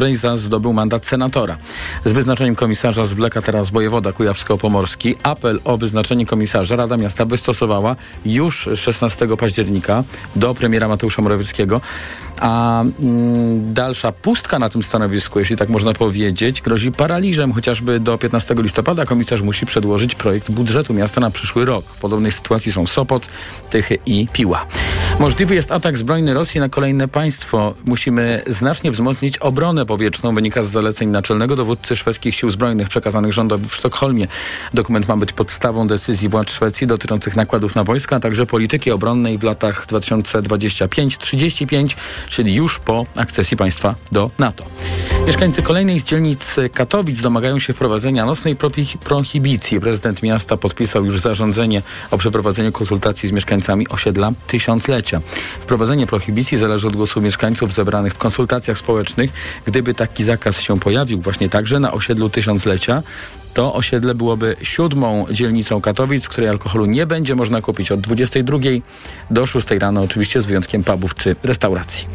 Brejza zdobył mandat senatora. Z wyznaczeniem komisarza zwleka teraz wojewoda kujawsko-pomorski. Apel o wyznaczenie komisarza Rada Miasta wystosowała już 16 października do premiera Mateusza Morawieckiego, a mm, dalsza pustka na tym stanowisku, jeśli tak można powiedzieć, grozi paraliżem. Chociażby do 15 listopada komisarz musi przedłożyć projekt budżetu miasta na przyszły rok. W podobnej sytuacji są Sopot, Tychy i Piła. Możliwy jest atak zbrojny Rosji na kolejne państwo. Musimy znacznie wzmocnić obronę powietrzną, wynika z zaleceń naczelnego dowódcy szwedzkich sił zbrojnych przekazanych rządowi w Sztokholmie. Dokument ma być podstawą decyzji władz Szwecji dotyczących nakładów na wojska, a także polityki obronnej w latach 2025-35, czyli już po akcesji państwa do NATO. Mieszkańcy kolejnej z dzielnic Katowic domagają się wprowadzenia nocnej prohibicji. Prezydent miasta podpisał już zarządzenie o przeprowadzeniu konsultacji z mieszkańcami osiedla Tysiąclecia. Wprowadzenie prohibicji zależy od głosu mieszkańców zebranych w konsultacjach społecznych. Gdyby taki zakaz się pojawił właśnie także na osiedlu Tysiąclecia, to osiedle byłoby siódmą dzielnicą Katowic, w której alkoholu nie będzie można kupić od 22 do 6 rano, oczywiście z wyjątkiem pubów czy restauracji.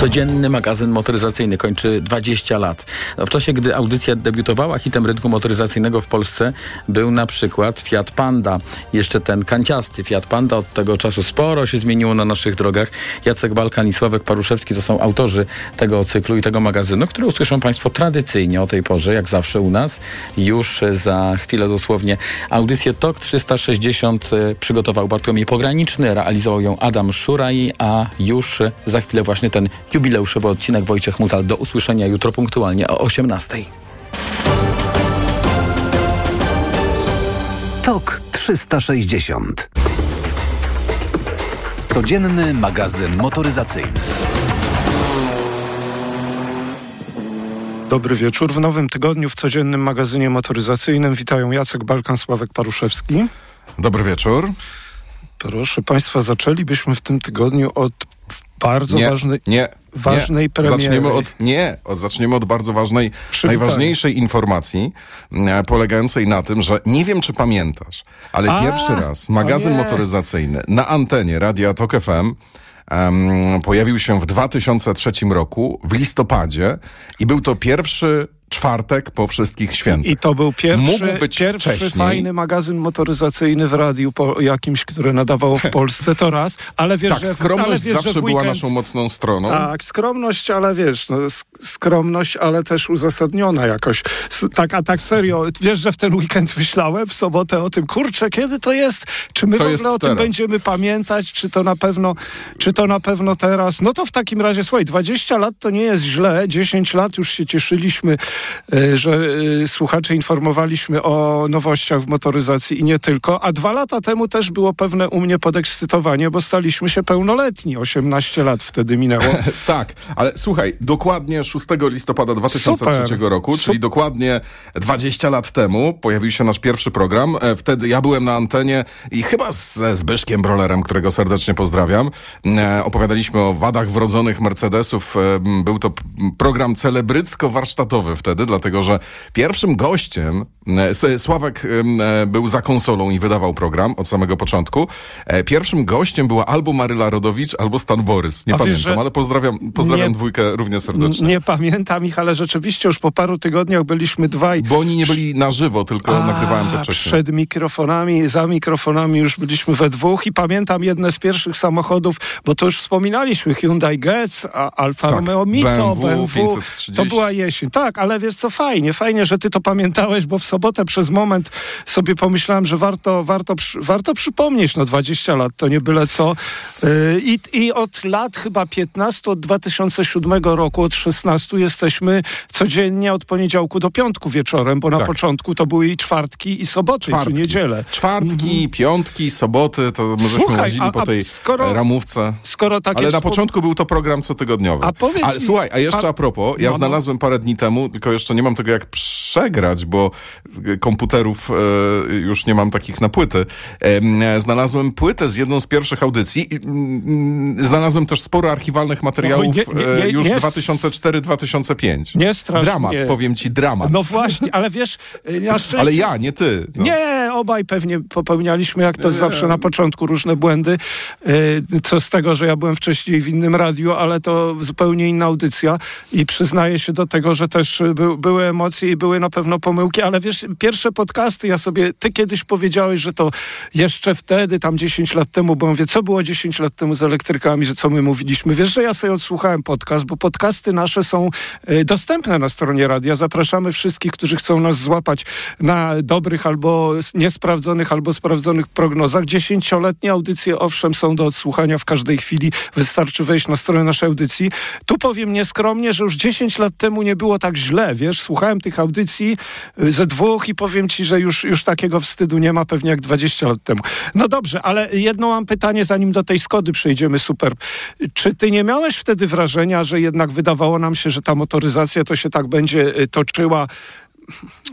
Codzienny magazyn motoryzacyjny kończy 20 lat. W czasie, gdy audycja debiutowała, hitem rynku motoryzacyjnego w Polsce był na przykład Fiat Panda. Jeszcze ten kanciasty Fiat Panda. Od tego czasu sporo się zmieniło na naszych drogach. Jacek Balkan i Sławek Paruszewski to są autorzy tego cyklu i tego magazynu, który usłyszą Państwo tradycyjnie o tej porze, jak zawsze u nas. Już za chwilę dosłownie audycję TOK 360 e, przygotował Bartłomiej Pograniczny, realizował ją Adam Szuraj, a już za chwilę właśnie ten Jubileuszowy odcinek Wojciech Muzal. Do usłyszenia jutro punktualnie o 18. TOK 360 Codzienny magazyn motoryzacyjny. Dobry wieczór. W nowym tygodniu w codziennym magazynie motoryzacyjnym witają Jacek Balkan, Sławek Paruszewski. Dobry wieczór. Proszę Państwa, zaczęlibyśmy w tym tygodniu od bardzo nie, ważnej, nie, ważnej nie. premiery. Zaczniemy od, nie, zaczniemy od bardzo ważnej, najważniejszej informacji, e, polegającej na tym, że nie wiem, czy pamiętasz, ale A, pierwszy raz magazyn motoryzacyjny na antenie Radia Tok FM um, pojawił się w 2003 roku, w listopadzie i był to pierwszy czwartek po wszystkich świętach. I to był pierwszy, Mógł być pierwszy wcześniej. fajny magazyn motoryzacyjny w radiu po jakimś, które nadawało w Polsce, to raz, ale wiesz, tak, że... skromność wiesz, zawsze że w była weekend, naszą mocną stroną. Tak, skromność, ale wiesz, no, sk- skromność, ale też uzasadniona jakoś. Tak, a tak serio, wiesz, że w ten weekend myślałem w sobotę o tym, kurczę, kiedy to jest? Czy my To w ogóle o tym teraz. będziemy pamiętać? Czy to na pewno, czy to na pewno teraz? No to w takim razie, słuchaj, 20 lat to nie jest źle, 10 lat już się cieszyliśmy, że e, słuchacze informowaliśmy o nowościach w motoryzacji i nie tylko, a dwa lata temu też było pewne u mnie podekscytowanie, bo staliśmy się pełnoletni, 18 lat wtedy minęło. Tak, ale słuchaj, dokładnie 6 listopada 2003 Super. roku, czyli Sup- dokładnie 20 lat temu pojawił się nasz pierwszy program. E, Wtedy ja byłem na antenie i chyba ze Zbyszkiem Brolerem, którego serdecznie pozdrawiam, e, opowiadaliśmy o wadach wrodzonych Mercedesów. E, Był to program celebrycko-warsztatowy wtedy, dlatego że pierwszym gościem, e, Sławek e, był za konsolą i wydawał program od samego początku. E, Pierwszym gościem była albo Maryla Rodowicz, albo Stan Borys. Nie A wiesz, pamiętam, że- ale pozdrawiam, pozdrawiam Nie- dwójkę równie serdecznie. Nie pamiętam ich, ale rzeczywiście już po paru tygodniach byliśmy dwaj. Bo oni nie byli na żywo, tylko A, nagrywałem to wcześniej. Przed mikrofonami, za mikrofonami już byliśmy we dwóch i pamiętam jedne z pierwszych samochodów, bo to już wspominaliśmy, Hyundai Getz, Alfa Tak, Romeo Mito, BMW BMW, 530. to była jesień. Tak, ale wiesz co, fajnie, fajnie, że ty to pamiętałeś, bo w sobotę przez moment sobie pomyślałem, że warto, warto, warto przypomnieć, no 20 lat to nie byle co. Yy, I, I od lat chyba 15, od 2007 roku, od 16 jesteśmy codziennie od poniedziałku do piątku wieczorem, bo na Tak. początku to były i czwartki, i soboty, Czwartki. czy niedzielę. Czwartki, piątki, soboty, to my żeśmy Słuchaj, łazili a- po tej skoro- ramówce. Skoro takie Ale na początku był to program cotygodniowy. A powiedz Ale mi- słuchaj, a jeszcze a- a propos, ja no, no. znalazłem parę dni temu, tylko jeszcze nie mam tego jak przegrać, bo komputerów e, już nie mam takich na płyty. E, znalazłem płytę z jedną z pierwszych audycji. Mm, znalazłem też sporo archiwalnych materiałów No, nie, nie, nie, e, już nie- 2004-2005. Nie strasz Dramat, powiem ci, dramat. No właśnie, ale wiesz, na szczęście... Ale ja, nie ty. No. Nie, obaj pewnie popełnialiśmy, jak to zawsze na początku, różne błędy. Co z tego, że ja byłem wcześniej w innym radiu, ale to zupełnie inna audycja i przyznaję się do tego, że też by, były emocje i były na pewno pomyłki, ale wiesz, pierwsze podcasty ja sobie, ty kiedyś powiedziałeś, że to jeszcze wtedy, tam 10 lat temu, bo mówię, co było 10 lat temu z elektrykami, że co my mówiliśmy. Wiesz, że ja sobie odsłuchałem podcast, bo podcasty nasze są y, dostępne na stronie radia. Zapraszamy wszystkich, którzy chcą nas złapać na dobrych albo niesprawdzonych, albo sprawdzonych prognozach. Dziesięcioletnie audycje, owszem, są do odsłuchania w każdej chwili. Wystarczy wejść na stronę naszej audycji. Tu powiem nieskromnie, że już 10 lat temu nie było tak źle, wiesz, słuchałem tych audycji y, ze dwóch i powiem ci, że już, już takiego wstydu nie ma pewnie jak 20 lat temu. No dobrze, ale jedno mam pytanie, zanim do tej Skody przejdziemy, super. Czy ty nie miałeś wtedy wrażenia, że jednak wydawało nam się, że ta motoryzacja to się tak będzie y, toczyła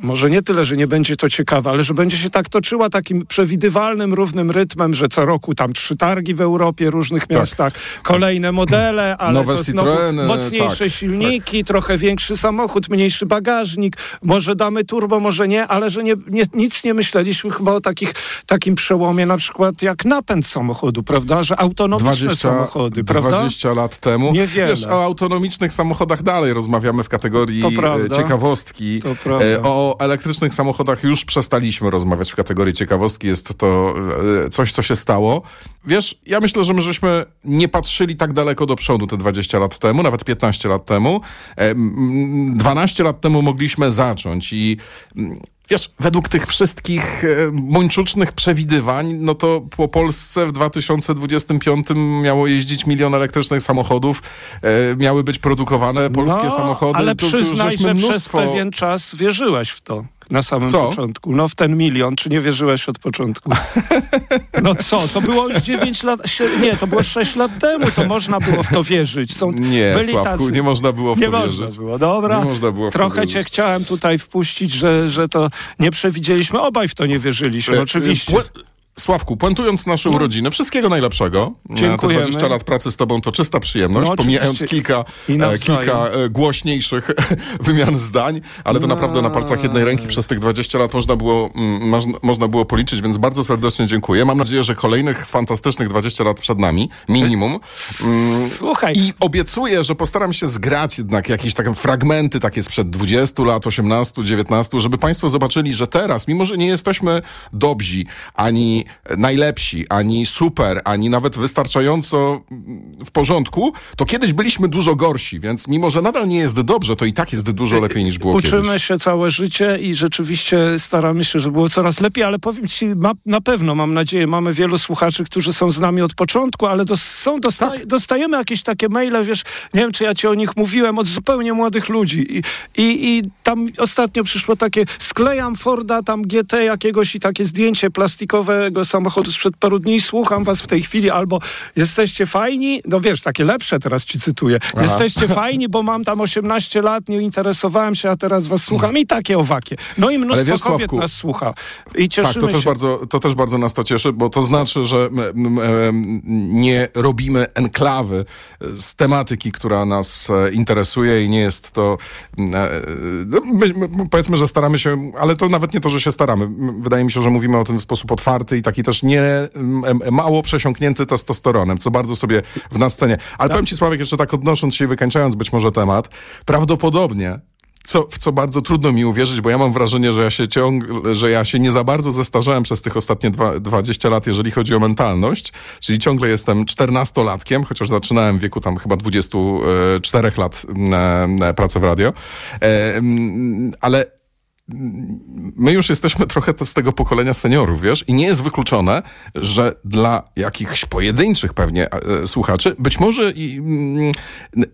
może nie tyle, że nie będzie to ciekawe, ale że będzie się tak toczyła takim przewidywalnym, równym rytmem, że co roku tam trzy targi w Europie, różnych miastach, kolejne modele, ale Nowe to znowu Citroeny, mocniejsze tak, silniki, trochę większy samochód, mniejszy bagażnik, może damy turbo, może nie, ale że nie, nie, nic nie myśleliśmy chyba o takich, takim przełomie na przykład jak napęd samochodu, prawda, że autonomiczne samochody, prawda? 20 lat temu. Niewiele. Wiesz, o autonomicznych samochodach dalej rozmawiamy w kategorii ciekawostki. To prawda. E, O elektrycznych samochodach już przestaliśmy rozmawiać w kategorii ciekawostki. Jest to e, coś, co się stało. Wiesz, ja myślę, że my żeśmy nie patrzyli tak daleko do przodu te 20 lat temu, nawet 15 lat temu. E, mm, 12 lat temu mogliśmy zacząć i Wiesz, według tych wszystkich e, mończucznych przewidywań, no to po Polsce w 2025 miało jeździć milion elektrycznych samochodów, e, miały być produkowane polskie no, samochody. Ale Tu- przyznaj, że mnóstwo... przez pewien czas wierzyłeś w to. Na samym co? początku. No w ten milion, czy nie wierzyłeś od początku? No co, to było już 9 lat, nie, to było 6 lat temu, to można było w to wierzyć. Są, Nie, byli Sławku, tacy. nie można było w Nie to można wierzyć. było, dobra. Nie można było w to Trochę wierzyć. cię chciałem tutaj wpuścić, że, że to nie przewidzieliśmy. Obaj w to nie wierzyliśmy, E, oczywiście. e, Sławku, puentując nasze urodziny, wszystkiego najlepszego. E, Dziękujemy. Te 20 lat pracy z tobą to czysta przyjemność, No, pomijając kilka, e, kilka e, głośniejszych wymian zdań, ale to naprawdę na palcach jednej ręki przez tych 20 lat można było, mm, maż- można było policzyć, więc bardzo serdecznie dziękuję. Mam nadzieję, że kolejnych fantastycznych 20 lat przed nami, minimum. Mm, Słuchaj, I obiecuję, że postaram się zgrać jednak jakieś takie fragmenty takie sprzed 20 lat, 18, 19, żeby Państwo zobaczyli, że teraz, mimo że nie jesteśmy dobrzy, ani najlepsi, ani super, ani nawet wystarczająco w porządku, to kiedyś byliśmy dużo gorsi, więc mimo, że nadal nie jest dobrze, to i tak jest dużo lepiej niż było Uczymy kiedyś. się całe życie i rzeczywiście staramy się, żeby było coraz lepiej, ale powiem ci, ma, na pewno, mam nadzieję, mamy wielu słuchaczy, którzy są z nami od początku, ale dos, są, dosta, Tak. dostajemy jakieś takie maile, wiesz, nie wiem, czy ja ci o nich mówiłem, od zupełnie młodych ludzi i, i, i tam ostatnio przyszło takie, sklejam Forda tam GT jakiegoś i takie zdjęcie plastikowego samochodu sprzed paru dni, słucham was w tej chwili, albo jesteście fajni, no wiesz, takie lepsze teraz ci cytuję, jesteście fajni, bo mam tam 18 lat, nie interesowałem się, a teraz was słucham. I takie owakie. No i mnóstwo wiesz, kobiet nas słucha. I cieszymy Tak, to też, się. bardzo, to też bardzo nas to cieszy, bo to znaczy, że m, m, em, nie robimy enklawy z tematyki, która nas e, interesuje i nie jest to, e, no, my, my, powiedzmy, że staramy się, ale to nawet nie to, że się staramy. Wydaje mi się, że mówimy o tym w sposób otwarty i taki też nie m, em, mało przesiąknięty testosteronem, co bardzo sobie w nas cenię. Ale powiem ci, Sławek, jeszcze tak odnosząc się i wykańczając być może temat, prawdopodobnie co, w co bardzo trudno mi uwierzyć, bo ja mam wrażenie, że ja się ciągle, że ja się nie za bardzo zestarzałem przez tych ostatnie dwa, 20 lat, jeżeli chodzi o mentalność, czyli ciągle jestem czternastolatkiem, chociaż zaczynałem w wieku tam chyba 24 lat e, e, pracę w radio, e, mm, ale my już jesteśmy trochę to z tego pokolenia seniorów, wiesz, i nie jest wykluczone, że dla jakichś pojedynczych pewnie e, słuchaczy, być może i, mm,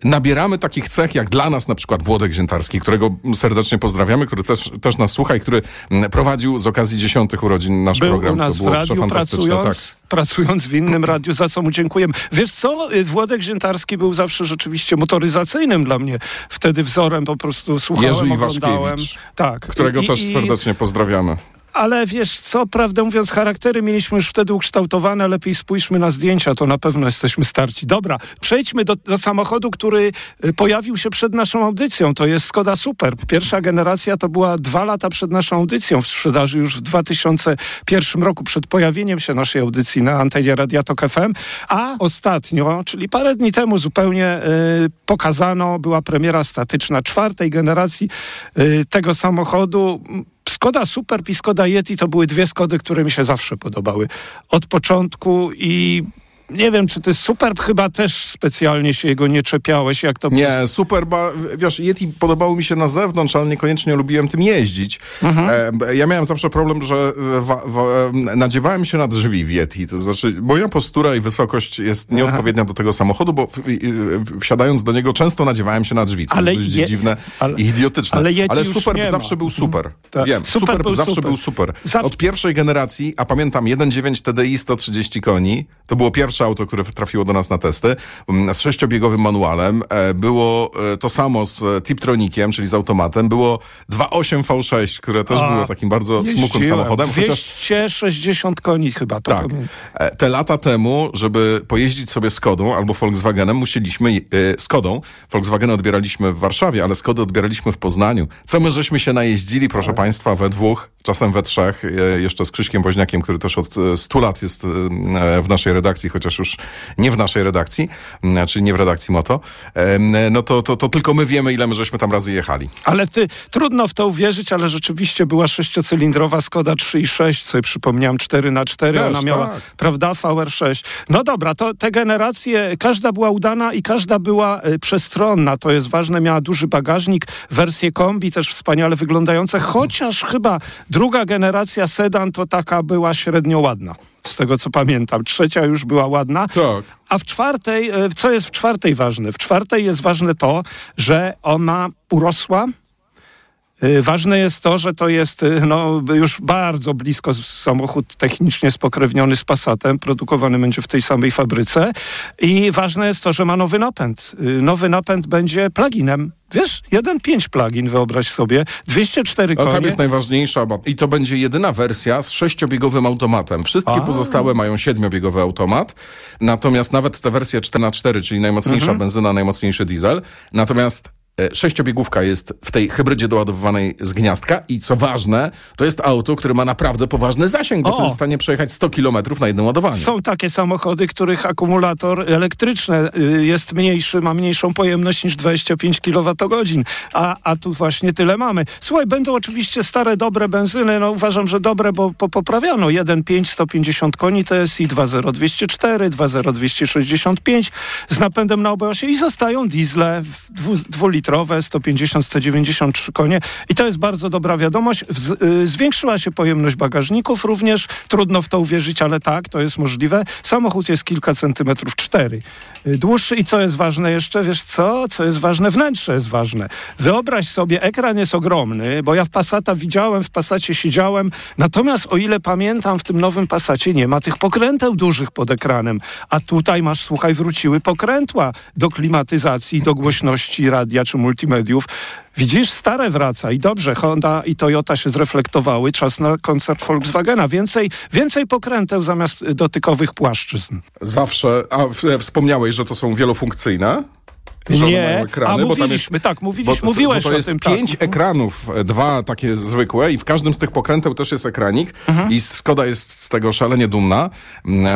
nabieramy takich cech, jak dla nas na przykład Włodek Ziętarski, którego serdecznie pozdrawiamy, który też, też nas słucha i który mm, prowadził z okazji dziesiątych urodzin nasz Był program, u nas co było w radiu, fantastyczne. pracując, Tak. pracując w innym radiu, za co mu dziękujemy. Wiesz co, Włodek Ziętarski był zawsze rzeczywiście motoryzacyjnym dla mnie. Wtedy wzorem po prostu słuchałem, Jerzy oglądałem. Tak. Którego I- też serdecznie pozdrawiamy. Ale wiesz co, prawdę mówiąc, charaktery mieliśmy już wtedy ukształtowane. Lepiej spójrzmy na zdjęcia, to na pewno jesteśmy starci. Dobra, przejdźmy do, do samochodu, który y, pojawił się przed naszą audycją. To jest Skoda Superb. Pierwsza generacja to była dwa lata przed naszą audycją w sprzedaży już w 2001 roku, przed pojawieniem się naszej audycji na antenie Radia FM. A ostatnio, czyli parę dni temu zupełnie y, pokazano, była premiera statyczna czwartej generacji y, tego samochodu. Skoda Superb i Skoda Yeti to były dwie Skody, które mi się zawsze podobały. Od początku i nie wiem, czy ty Superb chyba też specjalnie się jego nie czepiałeś, jak to Nie, super, ba, wiesz, Yeti podobało mi się na zewnątrz, ale niekoniecznie lubiłem tym jeździć. E, b- ja miałem zawsze problem, że e, wa, wa, e, nadziewałem się na drzwi w Yeti, to znaczy moja postura i wysokość jest nieodpowiednia do tego samochodu, bo w, w, wsiadając do niego często nadziewałem się na drzwi, co Ale jest dość je- dziwne ale- i idiotyczne. ale Yeti już super nie ma. zawsze był super. Tak. Wiem, Super super, był zawsze super. był super. Od pierwszej generacji, a pamiętam 1.9 TDI 130 koni, to było pierwsze auto, które trafiło do nas na testy, mm, z sześciobiegowym manualem. E, Było e, to samo z e, Tiptronikiem, czyli z automatem. Było 2.8 V6, które też A, było takim bardzo smukłym samochodem. Chociaż 260 koni chyba. To tak, e, te lata temu, żeby pojeździć sobie Skodą albo Volkswagenem, musieliśmy, Skodą, Volkswageny odbieraliśmy w Warszawie, ale Skody odbieraliśmy w Poznaniu. Co my żeśmy się najeździli, proszę Tak. państwa, we dwóch, czasem we trzech, jeszcze z Krzyśkiem Woźniakiem, który też od e, 100 lat jest w naszej redakcji, chociaż już nie w naszej redakcji, m, czyli nie w redakcji Moto, no to, to, to tylko my wiemy, ile my żeśmy tam razy jechali. Ale ty, trudno w to uwierzyć, ale rzeczywiście była sześciocylindrowa Skoda 3.6, sobie przypomniałem 4 na 4 Też, ona miała, tak. prawda, VR6. No dobra, to te generacje, każda była udana i każda była e, przestronna, to jest ważne, miała duży bagażnik, wersje kombi też wspaniale wyglądające, chociaż chyba druga generacja sedan to taka była średnio ładna, z tego co pamiętam. Trzecia już była ładna. Tak. A w czwartej, e, co jest w czwartej ważne? W czwartej jest ważne to, że ona urosła. E, Ważne jest to, że to jest e, no, już bardzo blisko samochód technicznie spokrewniony z Passatem, produkowany będzie w tej samej fabryce. I ważne jest to, że ma nowy napęd. E, Nowy napęd będzie pluginem. Wiesz, 1.5 plugin, wyobraź sobie, 204 No, konie. tam jest najważniejsza, bo i to będzie jedyna wersja z sześciobiegowym automatem. Wszystkie A. pozostałe mają siedmiobiegowy automat, natomiast nawet te wersje 4x4, czyli najmocniejsza Mhm. benzyna, najmocniejszy diesel, natomiast sześciobiegówka jest w tej hybrydzie doładowywanej z gniazdka i co ważne, to jest auto, które ma naprawdę poważny zasięg, bo O. to jest w stanie przejechać 100 km na jednym ładowaniu. Są takie samochody, których akumulator elektryczny y, jest mniejszy, ma mniejszą pojemność niż 25 kWh, a, a tu właśnie tyle mamy. Słuchaj, będą oczywiście stare, dobre benzyny, no uważam, że dobre, bo po, poprawiano 1.5, 150 koni TSI, 2.0 204, 2.0 265 z napędem na obojosie i zostają diesle dwu, dwulitrowe, 150, 193 konie i to jest bardzo dobra wiadomość. Y, zwiększyła się pojemność bagażników również, trudno w to uwierzyć, ale tak, to jest możliwe. Samochód jest kilka centymetrów, cztery. Y, Dłuższy i co jest ważne jeszcze, wiesz co? Co jest ważne? Wnętrze jest ważne. Wyobraź sobie, ekran jest ogromny, bo ja w Passata widziałem, w Passacie siedziałem, natomiast o ile pamiętam, w tym nowym Passacie nie ma tych pokręteł dużych pod ekranem, a tutaj masz, słuchaj, wróciły pokrętła do klimatyzacji, do głośności radia czy multimediów. Widzisz, stare wraca i dobrze, Honda i Toyota się zreflektowały, czas na koncert Volkswagena. Więcej, więcej pokręteł zamiast dotykowych płaszczyzn. Zawsze, a w- wspomniałeś, że to są wielofunkcyjne? Że Nie, mają ekrany, a tam jest- mówiliśmy, tak, mówiliśmy, Bo, mówiłeś bo to jest tym. pięć tak. ekranów, e, dwa takie zwykłe i w każdym z tych pokręteł też jest ekranik Mhm. i Skoda jest z tego szalenie dumna,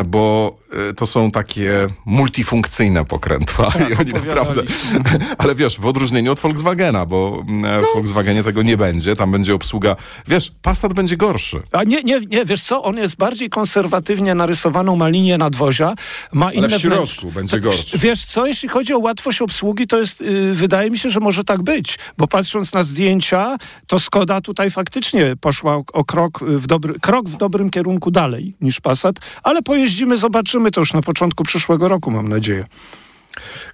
bo e, to są takie multifunkcyjne pokrętła i oni naprawdę, ale wiesz, w odróżnieniu od Volkswagena, bo m, No. w Volkswagenie tego nie będzie, tam będzie obsługa, wiesz, Passat będzie gorszy. A nie, nie, nie, wiesz co, on jest bardziej konserwatywnie narysowaną, ma linię nadwozia, ma inne w środku wnętrze. będzie Tak, gorszy. Wiesz co, jeśli chodzi o łatwość obsługi, zasługi, to jest, y, wydaje mi się, że może tak być, bo patrząc na zdjęcia, to Skoda tutaj faktycznie poszła o, o krok, w dobry, krok w dobrym kierunku dalej niż Passat, ale pojeździmy, zobaczymy to już na początku przyszłego roku, mam nadzieję.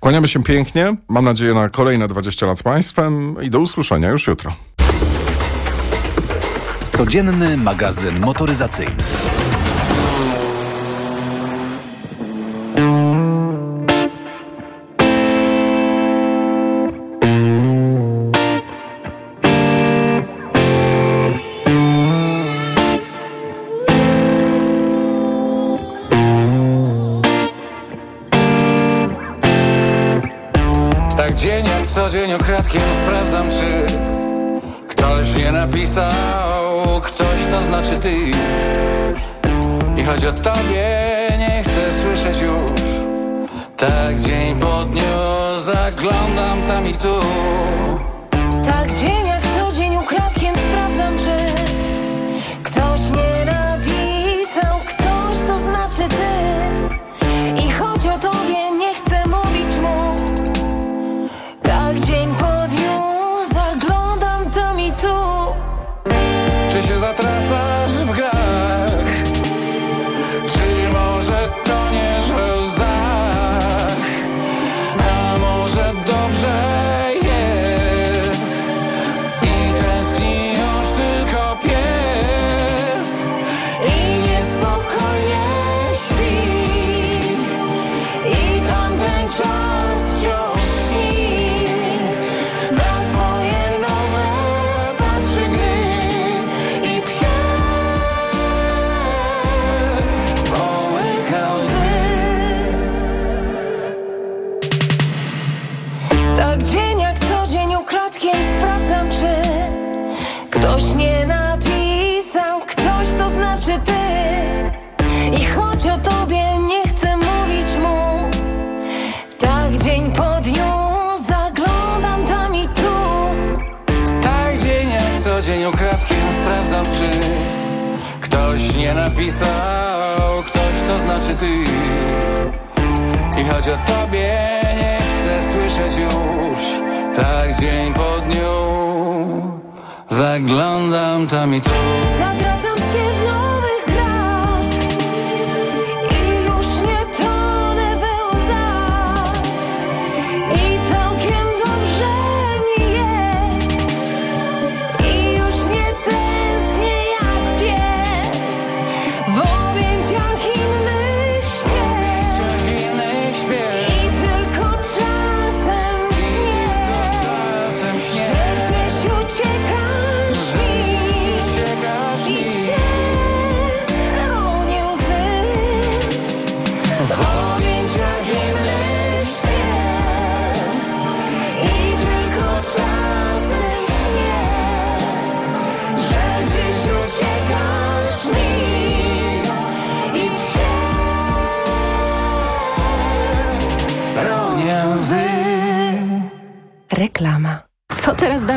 Kłaniamy się pięknie. Mam nadzieję na kolejne 20 lat z Państwem i do usłyszenia już jutro. Codzienny magazyn motoryzacyjny. Tak dzień jak co dzień okradkiem sprawdzam czy Ktoś nie napisał, ktoś to znaczy ty. I choć o tobie nie chcę słyszeć już Tak dzień po dniu zaglądam tam i tu. Tak dzień Czy ty. I choć o tobie nie chcę słyszeć już Tak dzień po dniu Zaglądam tam i tu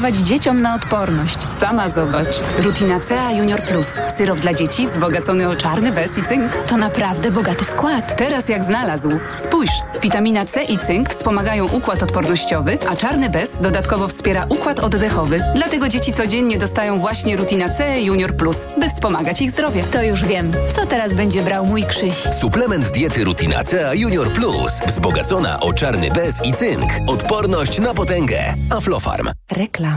Dawać dzieciom na odporność? Sama zobacz. Rutina CA Junior Plus. Syrop dla dzieci wzbogacony o czarny bez i cynk. To naprawdę bogaty skład. Teraz jak znalazł. Spójrz. Witamina C i cynk wspomagają układ odpornościowy, a czarny bez dodatkowo wspiera układ oddechowy. Dlatego dzieci codziennie dostają właśnie Rutina C Junior Plus, by wspomagać ich zdrowie. To już wiem. Co teraz będzie brał mój Krzyś? Suplement diety Rutinacea Junior Plus. Wzbogacona o czarny bez i cynk. Odporność na potęgę. Aflofarm. Reklama.